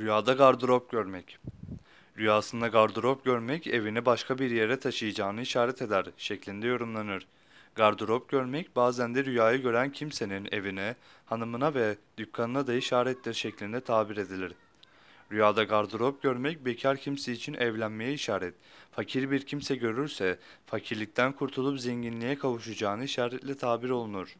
Rüyada gardırop görmek. Rüyasında gardırop görmek evini başka bir yere taşıyacağını işaret eder şeklinde yorumlanır. Gardırop görmek bazen de rüyayı gören kimsenin evine, hanımına ve dükkanına da işarettir şeklinde tabir edilir. Rüyada gardırop görmek bekar kimse için evlenmeye işaret. Fakir bir kimse görürse fakirlikten kurtulup zenginliğe kavuşacağını işaretle tabir olunur.